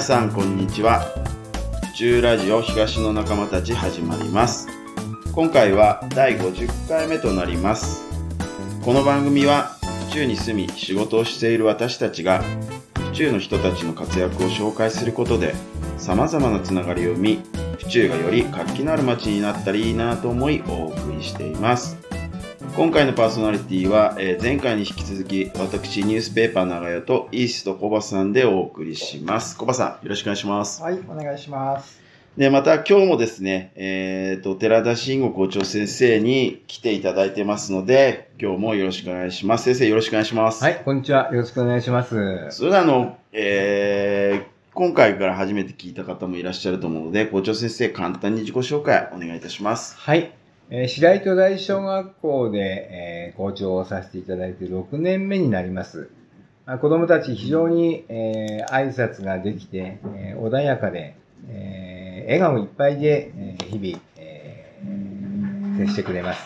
皆さんこんにちは。中ラジオ東の仲間たち始まります。今回は第50回目となります。この番組は府中に住み仕事をしている私たちが府中の人たちの活躍を紹介することで様々なつながりを生み府中がより活気のある街になったらいいなと思いお送りしています。今回のパーソナリティは、えー前回に引き続き私ニュースペーパー長屋とイーストコバさんでお送りしますコバさんよろしくお願いしますはい、お願いします。でまた今日もですね、えー、と寺田慎吾校長先生に来ていただいてますので今日もよろしくお願いします先生よろしくお願いしますはい、こんにちは。よろしくお願いします。それではあの、えー今回から初めて聞いた方もいらっしゃると思うので校長先生簡単に自己紹介お願いいたしますはい。えー白糸大小学校で、えー校長をさせていただいて6年目になります。あ子供たち非常に、えー挨拶ができて、えー穏やかで、えー笑顔いっぱいで、えー日々、えー接してくれます。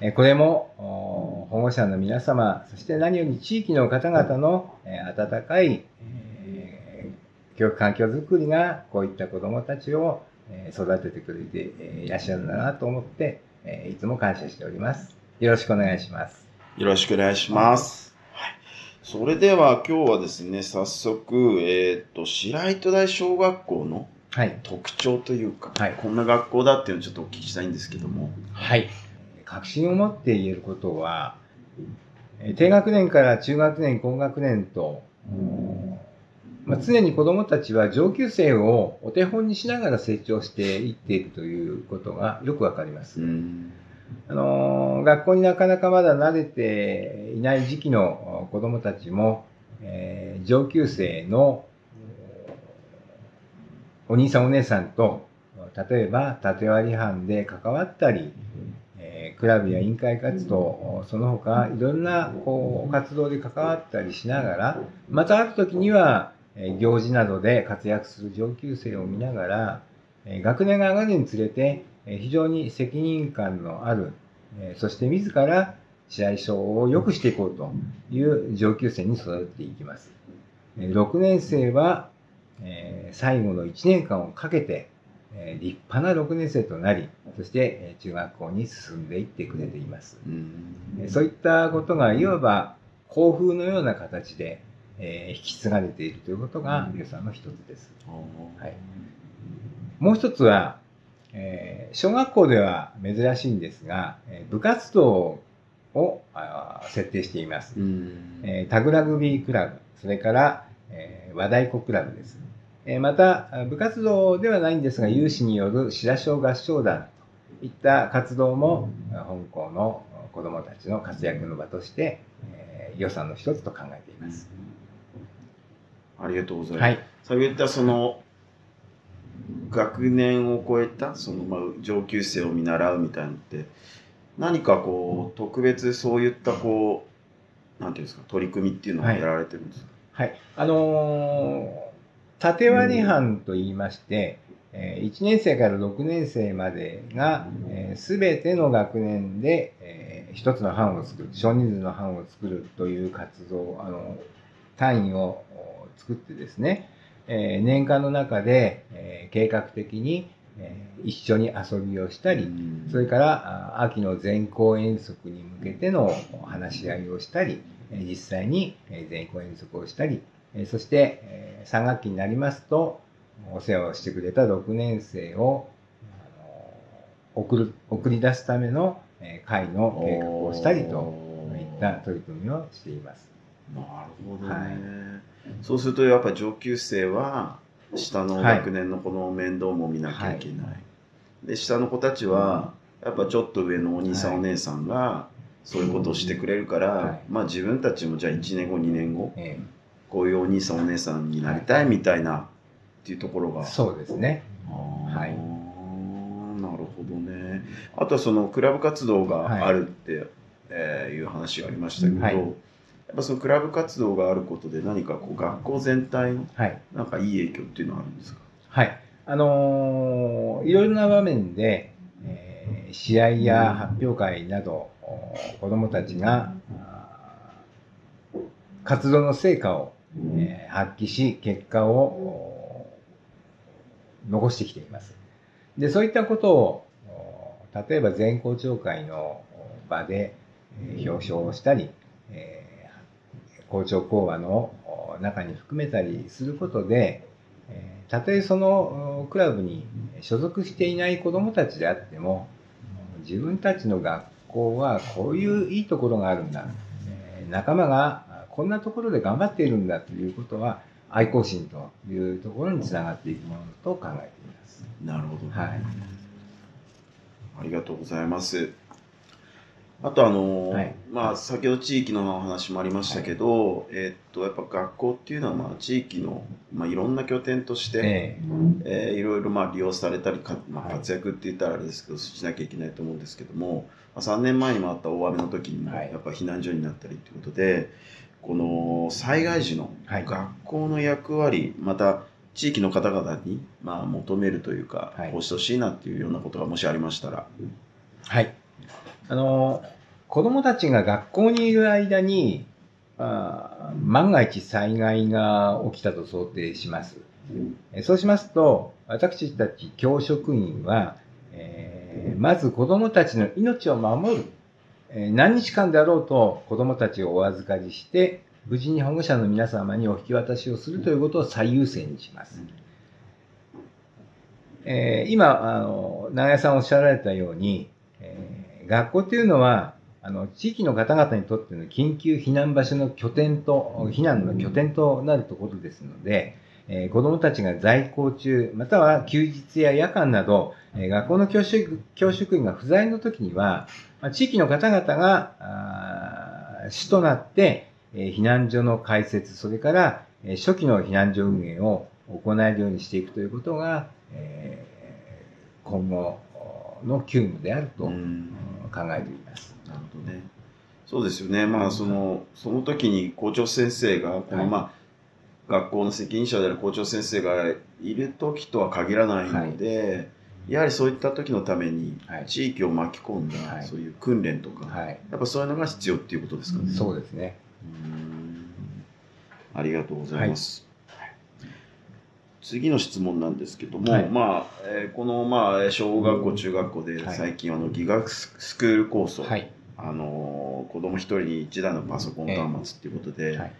えーこれもお保護者の皆様、そして何より地域の方々の、えー温かい、えー教育環境づくりがこういった子どもたちを育ててくれてえーいらっしゃるんだなと思って、えーいつも感謝しております。よろしくお願いします。よろしくお願いします。はい。それでは今日はですね、早速、えっ、と、白糸台小学校のはい。特徴というか、はいこんな学校だっていうのをちょっとお聞きしたいんですけども。はい。確信を持って言えることは、えー低学年から中学年、高学年と、うんまあ、常に子どもたちは上級生をお手本にしながら成長していっているということがよくわかります。うん。あのー学校になかなかまだ慣れていない時期の子どもたちも、えー上級生のお兄さんお姉さんと例えば縦割り班で関わったり、えークラブや委員会活動その他いろんなこう活動で関わったりしながらまたある時にはえー行事などで活躍する上級生を見ながらえー学年が上がるにつれてえー非常に責任感のある、えーそして自ら試合賞を良くしていこうという上級生に育てていきます。えー6年生は、えー最後の1年間をかけて、えー立派な6年生となり、そしてえー中学校に進んでいってくれています。そういったことがいわば校風のような形で、えー引き継がれているということが良さの一つです。はいもう一つは、えー小学校では珍しいんですが、えー部活動を設定しています。うんえータグラグビークラブ、それから、えー和太鼓クラブです。えーまた、あ部活動ではないんですが、有志による白小合唱団といった活動も、あ本校の子どもたちの活躍の場として、えー予算の一つと考えています。ありがとうございます。はい。そういったその、学年を超えた、その、まあ、上級生を見習うみたいなのって、何かこう、特別そういったこう、なんていうんですか、取り組みっていうのをはいやられてるんですか、はい。あのー縦割り班と言いまして、えー1年生から6年生までが、す、べ、ての学年で、えー一つの班を作る、少人数の班を作るという活動、あの、単位をお作ってですね、えー年間の中で、えー計画的に、えー一緒に遊びをしたり、うんそれからあ秋の全校遠足に向けての話し合いをしたり、えー実際にえー全校遠足をしたり、えーそしてえー3学期になりますと、お世話をしてくれた6年生を送る送り出すためのえー会の計画をしたりといった取り組みをしています。なるほどね、はい。そうするとやっぱ上級生は下の学年の子の面倒も見なきゃいけない、で下の子たちはやっぱちょっと上のお兄さん、はいお姉さんがそういうことをしてくれるから、はい。まあ自分たちもじゃあ1年後2年後えこういうお兄さんお姉さんになりたいみたいなっていうところが、ーそうですね。はい。なるほどね。あとはそのクラブ活動があるって、えーいう話がありましたけど、はいやっぱそのクラブ活動があることで何かこう学校全体のはい。なんかいい影響っていうのはあるんですか？はい。あのーいろいろな場面で、えー試合や発表会など、お子どもたちが、活動の成果を、えー発揮し、結果を残してきています。で、そういったことを、例えば全校長会の場で表彰をしたり、えー、校長講話の中に含めたりすることで、たとえそのクラブに所属していない子どもたちであっても自分たちの学校はこういういいところがあるんだ仲間がこんなところで頑張っているんだということは愛好心というところにつながっていくものと考えています。なるほど、はい、ありがとうございます。あとあの、はい、まあ先ほど地域の話もありましたけど、はい、えー、っとやっぱ学校っていうのはまあ地域のまあいろんな拠点として、えー、えー、いろいろまあ利用されたりか、まあ、活躍って言ったらあれですけど、しなきゃいけないと思うんですけども、まあ、3年前にもあった大雨の時にもやっぱ避難所になったりということで、この災害時の学校の役割、また地域の方々にまあ求めるというか、こうしてほしいなっていうようなことがもしありましたら。はいあの子供たちが学校にいる間にあ万が一災害が起きたと想定します。そうしますと私たち教職員は、えー、まず子供たちの命を守る、え、何日間であろうと子供たちをお預かりして無事に保護者の皆様にお引き渡しをするということを最優先にします。えー、今あの長屋さんおっしゃられたように、学校っていうのは、あの、地域の方々にとっての緊急避難場所の拠点と、避難の拠点となるところですので、えー、子供たちが在校中、または休日や夜間など、えー、学校の教職教職員が不在の時には、まあ、地域の方々が主となって、えー、避難所の開設、それから、え、初期の避難所運営を行えるようにしていくということが、え、今後の急務であると。考えています。なるほどね。そうですよね。まあそのその時に校長先生がこの、まあ学校の責任者である校長先生がいる時とは限らないので、はい、やはりそういった時のために地域を巻き込んだ、そういう訓練とか、はい、やっぱそういうのが必要っていうことですかね。そうですね。ありがとうございます。次の質問なんですけども、はい、まあ、えー、この、まあ、小学校、中学校で最近、あの、ギガスクール構想、はい、あの、子供一人に一台のパソコン端末っていうことで、えー、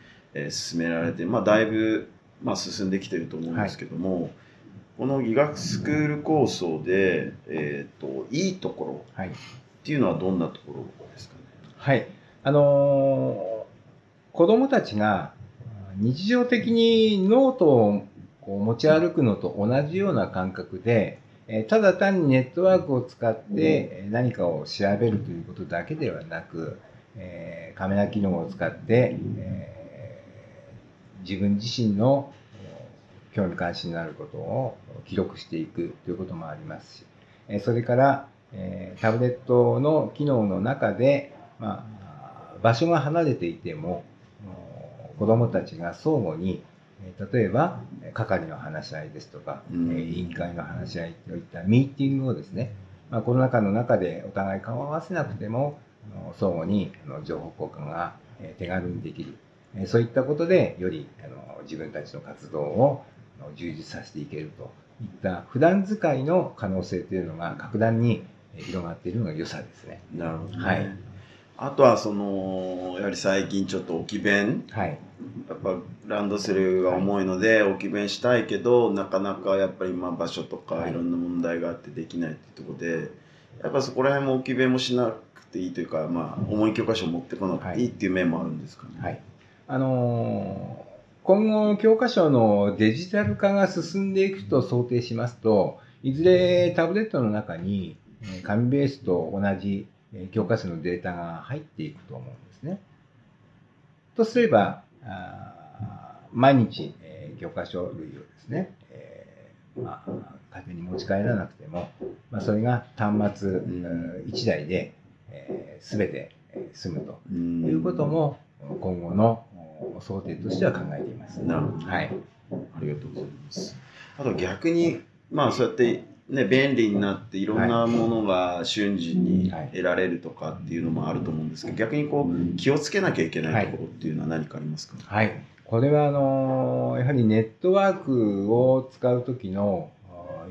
えー、進められて、まあ、だいぶ、まあ、進んできてると思うんですけども、はい、このギガスクール構想で、えっ、ー、と、いいところっていうのはどんなところですかね？はい。あのー、子供たちが日常的にノートをこう持ち歩くのと同じような感覚で、えただ単にネットワークを使って何かを調べるということだけではなく、えカメラ機能を使って、え自分自身の興味関心のあることを記録していくということもありますし、えそれから、えタブレットの機能の中で、まあ、場所が離れていても子どもたちが相互に例えば係の話し合いですとか、うん、委員会の話し合いといったミーティングをですね、まあ、コロナ禍の中でお互い顔を合わせなくても相互に情報交換が手軽にできる。そういったことでより自分たちの活動を充実させていけると。いった普段使いの可能性というのが格段に広がっているのが良さですね。なるほど、ね、はいあとはそのやはり最近ちょっと置き弁、はい、やっぱランドセルが重いので置き弁したいけどなかなかやっぱりまあ場所とかいろんな問題があってできないっていうところでやっぱそこら辺も置き弁もしなくていいというか、まあ、重い教科書を持ってこなくていいっていう面もあるんですかね。はい、あのー、今後教科書のデジタル化が進んでいくと想定しますといずれタブレットの中に紙ベースと同じ教科書のデータが入っていくと思うんですね。とすれば、毎日、えー、教科書類をですね、えー、まあ、家庭に持ち帰らなくても、まあ、それが端末、1台で、えー、全て済むということも今後の想定としては考えています。なるほど。はい。ありがとうございます。あと逆に、まあそうやってね、便利になっていろんなものが瞬時に得られるとかっていうのもあると思うんですけど、逆にこう気をつけなきゃいけないところっていうのは何かありますか、はい、これはあのやはりネットワークを使う時の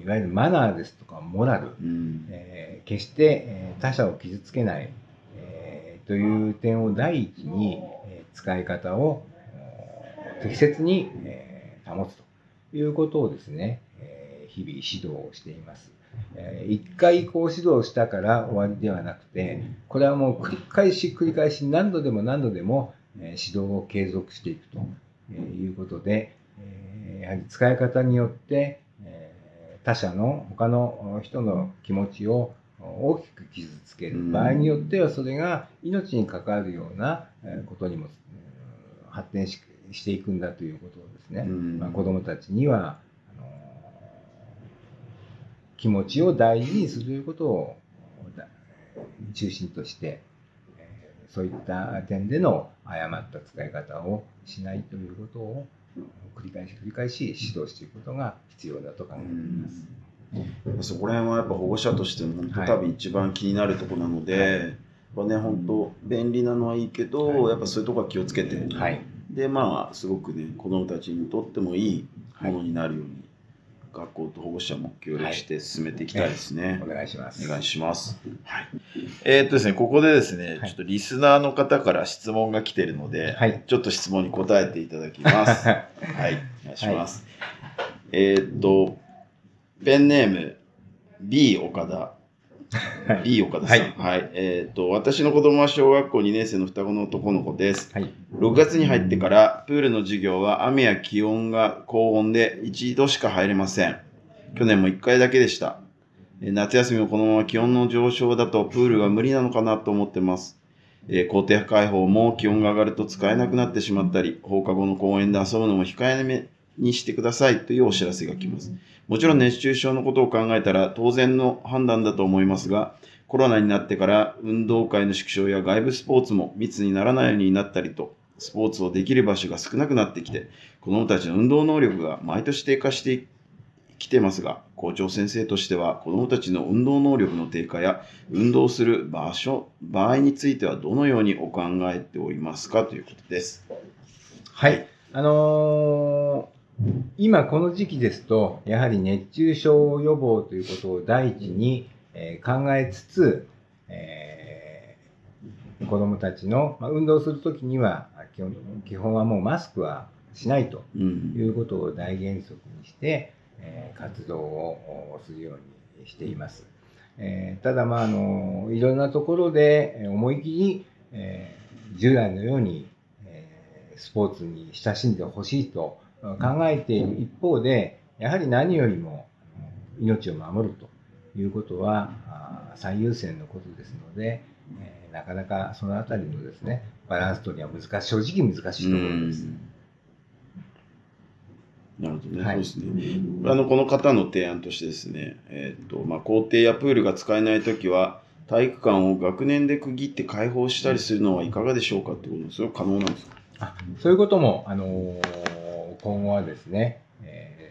いわゆるマナーですとかモラル、うん。えー決して、えー他者を傷つけない、えーという点を第一に、えー使い方をお適切に、えー保つということをですね、えー日々指導をしています。えー一回こう指導したから終わりではなくて、これはもう繰り返し繰り返し何度でも何度でも、えー指導を継続していくとえーいうことで、えーやはり使い方によって、えー他者の他の人の気持ちを大きく傷つけるうん場合によってはそれが命に関わるようなえーことにもうん発展ししていくんだということをですね、うん。まあ、子どもたちには気持ちを大事にするということをだ中心として、えーそういった点での誤った使い方をしないということを繰り返し繰り返し指導していくことが必要だと考えています。そこら辺はやっぱ保護者としても多分一番気になるところなので、やっぱね本当便利なのはいいけど、はい。やっぱそういうところは気をつけて、はい、でまあすごくね子どもたちにとってもいいものになるように、学校と保護者も協力して進めていきたいですね。お願いします。お願いします。はい。えーっとですね、ここでですね、はいちょっとリスナーの方から質問が来てるので、はい。ちょっと質問に答えていただきます。はい、お願いします。えーっと、ペンネーム、B 岡田。はい B 岡田さん。はい。えーっと、私の子供は小学校2年生の双子の男の子です。はい。6月に入ってから、プールの授業は雨や気温が高温で一度しか入れません。去年も1回だけでした。えー夏休みもこのまま気温の上昇だとプールが無理なのかなと思ってます。えー校庭開放も気温が上がると使えなくなってしまったり、放課後の公園で遊ぶのも控えめにしてくださいというお知らせが来ます。もちろん熱中症のことを考えたら当然の判断だと思いますが、コロナになってから運動会の縮小や外部スポーツも密にならないようになったりと、スポーツをできる場所が少なくなってきて、子どもたちの運動能力が毎年低下してきてますが、校長先生としては子どもたちの運動能力の低下や運動する場所、場合についてはどのようにお考えておりますかということです。はい。あのー今この時期ですと、やはり熱中症予防ということを第一に、えー考えつつ、えー子どもたちの、まあ、運動するときには基本、基本はもうマスクはしないとうん。いうことを大原則にして、えー活動をするようにしています。えーただ、まあ、あのいろんなところでえー思い切り、えー従来のように、えースポーツに親しんでほしいと考えている一方で、やはり何よりも命を守るということは最優先のことですので、えーなかなかそのあたりのですね、バランス取りは難しい、正直難しいところです。なるほどね、はい。そうですね。あのこの方の提案としてですね、えーとまあ、校庭やプールが使えないときは、体育館を学年で区切って開放したりするのはいかがでしょうかってことそれは可能なんですか？あそういうことも、あのー今後はですね、えー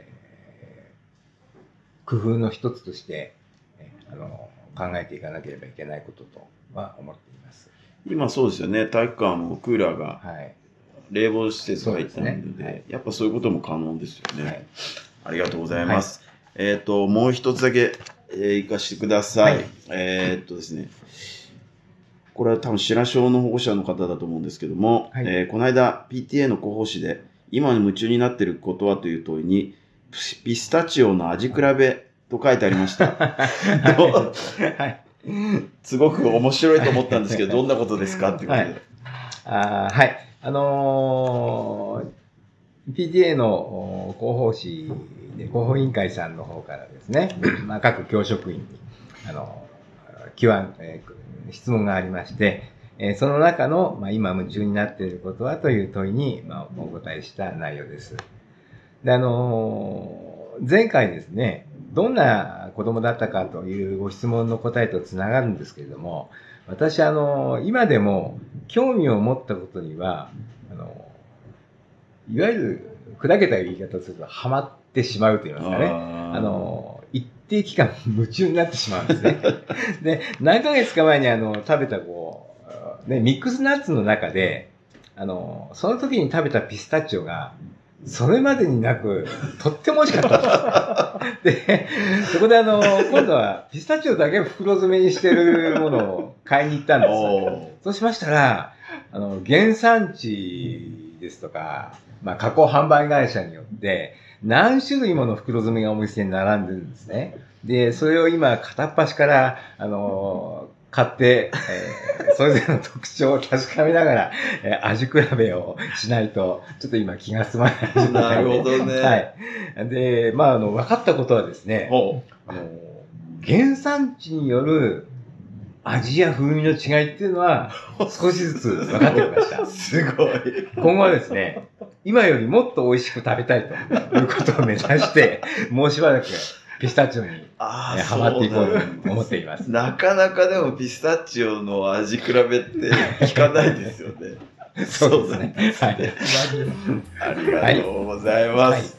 工夫の一つとして、えーあの考えていかなければいけないこととは思っています。今そうですよね、体育館もクーラーがはい。冷房施設が入ったので、そうですねはいやっぱそういうことも可能ですよね。はいありがとうございます。えっ、と、もう一つだけ、えー、行かしてください。はいえっ、とですね、これは多分白小の保護者の方だと思うんですけども、はいえーこの間 PTA の広報誌で、今に夢中になっていることはという問いに、ピピスタチオの味比べと書いてありました。はい。すごく面白いと思ったんですけど、どんなことですかってことで。はいあーはい。あのー PTA のお広報誌で、広報委員会さんの方からですね、まあ、各教職員に、あの、基盤、えー質問がありまして、えーその中の、まあ、今夢中になっていることはという問いに、まあ、お答えした内容です。で、あのー前回ですね、どんな子供だったかというご質問の答えとつながるんですけれども、私、あのー今でも興味を持ったことには、あのーいわゆる砕けた言い方をすると、ハマってしまうと言いますかね。あの、一定期間夢中になってしまうんですね。で、何ヶ月か前にあの、食べたこう、ね、ミックスナッツの中で、あの、その時に食べたピスタチオが、それまでになく、とっても美味しかったです。で、そこであの、今度はピスタチオだけ袋詰めにしてるものを買いに行ったんですよ。おそうしましたら、あの、原産地ですとか、まあ、加工販売会社によって、何種類もの袋詰めがお店に並んでるんですね。で、それを今、片っ端から、あの、買って、えーそれぞれの特徴を確かめながら、えー味比べをしないと、ちょっと今気が済まない状態で。なるほどねはい。で、まあ、あの、分かったことはですね、おあの、原産地による味や風味の違いっていうのは少しずつ分かってきました。すごい。今後はですね、今よりもっと美味しく食べたいということを目指して、もうしばらくピスタチオにああ、えハマっていこうと思っています。なかなかでもピスタチオの味比べって聞かないですよね。そうですね。はい。ありがとうございます。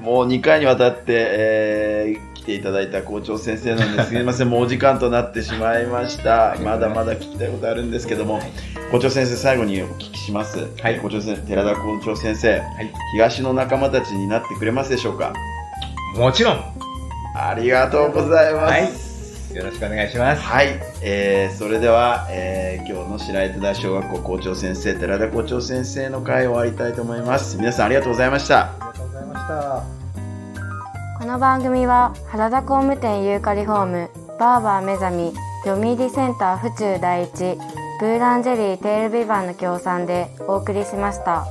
もう2回にわたって、えー来ていただいた校長先生なんですすみません、もうお時間となってしまいました。まだまだ聞きたいことあるんですけども、校長先生、最後にお聞きします。はい校長先生、寺田校長先生、はい。東の仲間たちになってくれますでしょうかもちろん。ありがとうございます。はい。よろしくお願いします。はい、えーそれでは、えー今日の白糸田小学校校長先生寺田校長先生の会を終わりたいと思います皆さんありがとうございましたありがとうございました。この番組は原田工務店ユーカリホームバーバー目覚み読売センター府中第一ブーランジェリーテールビバンの協賛でお送りしました。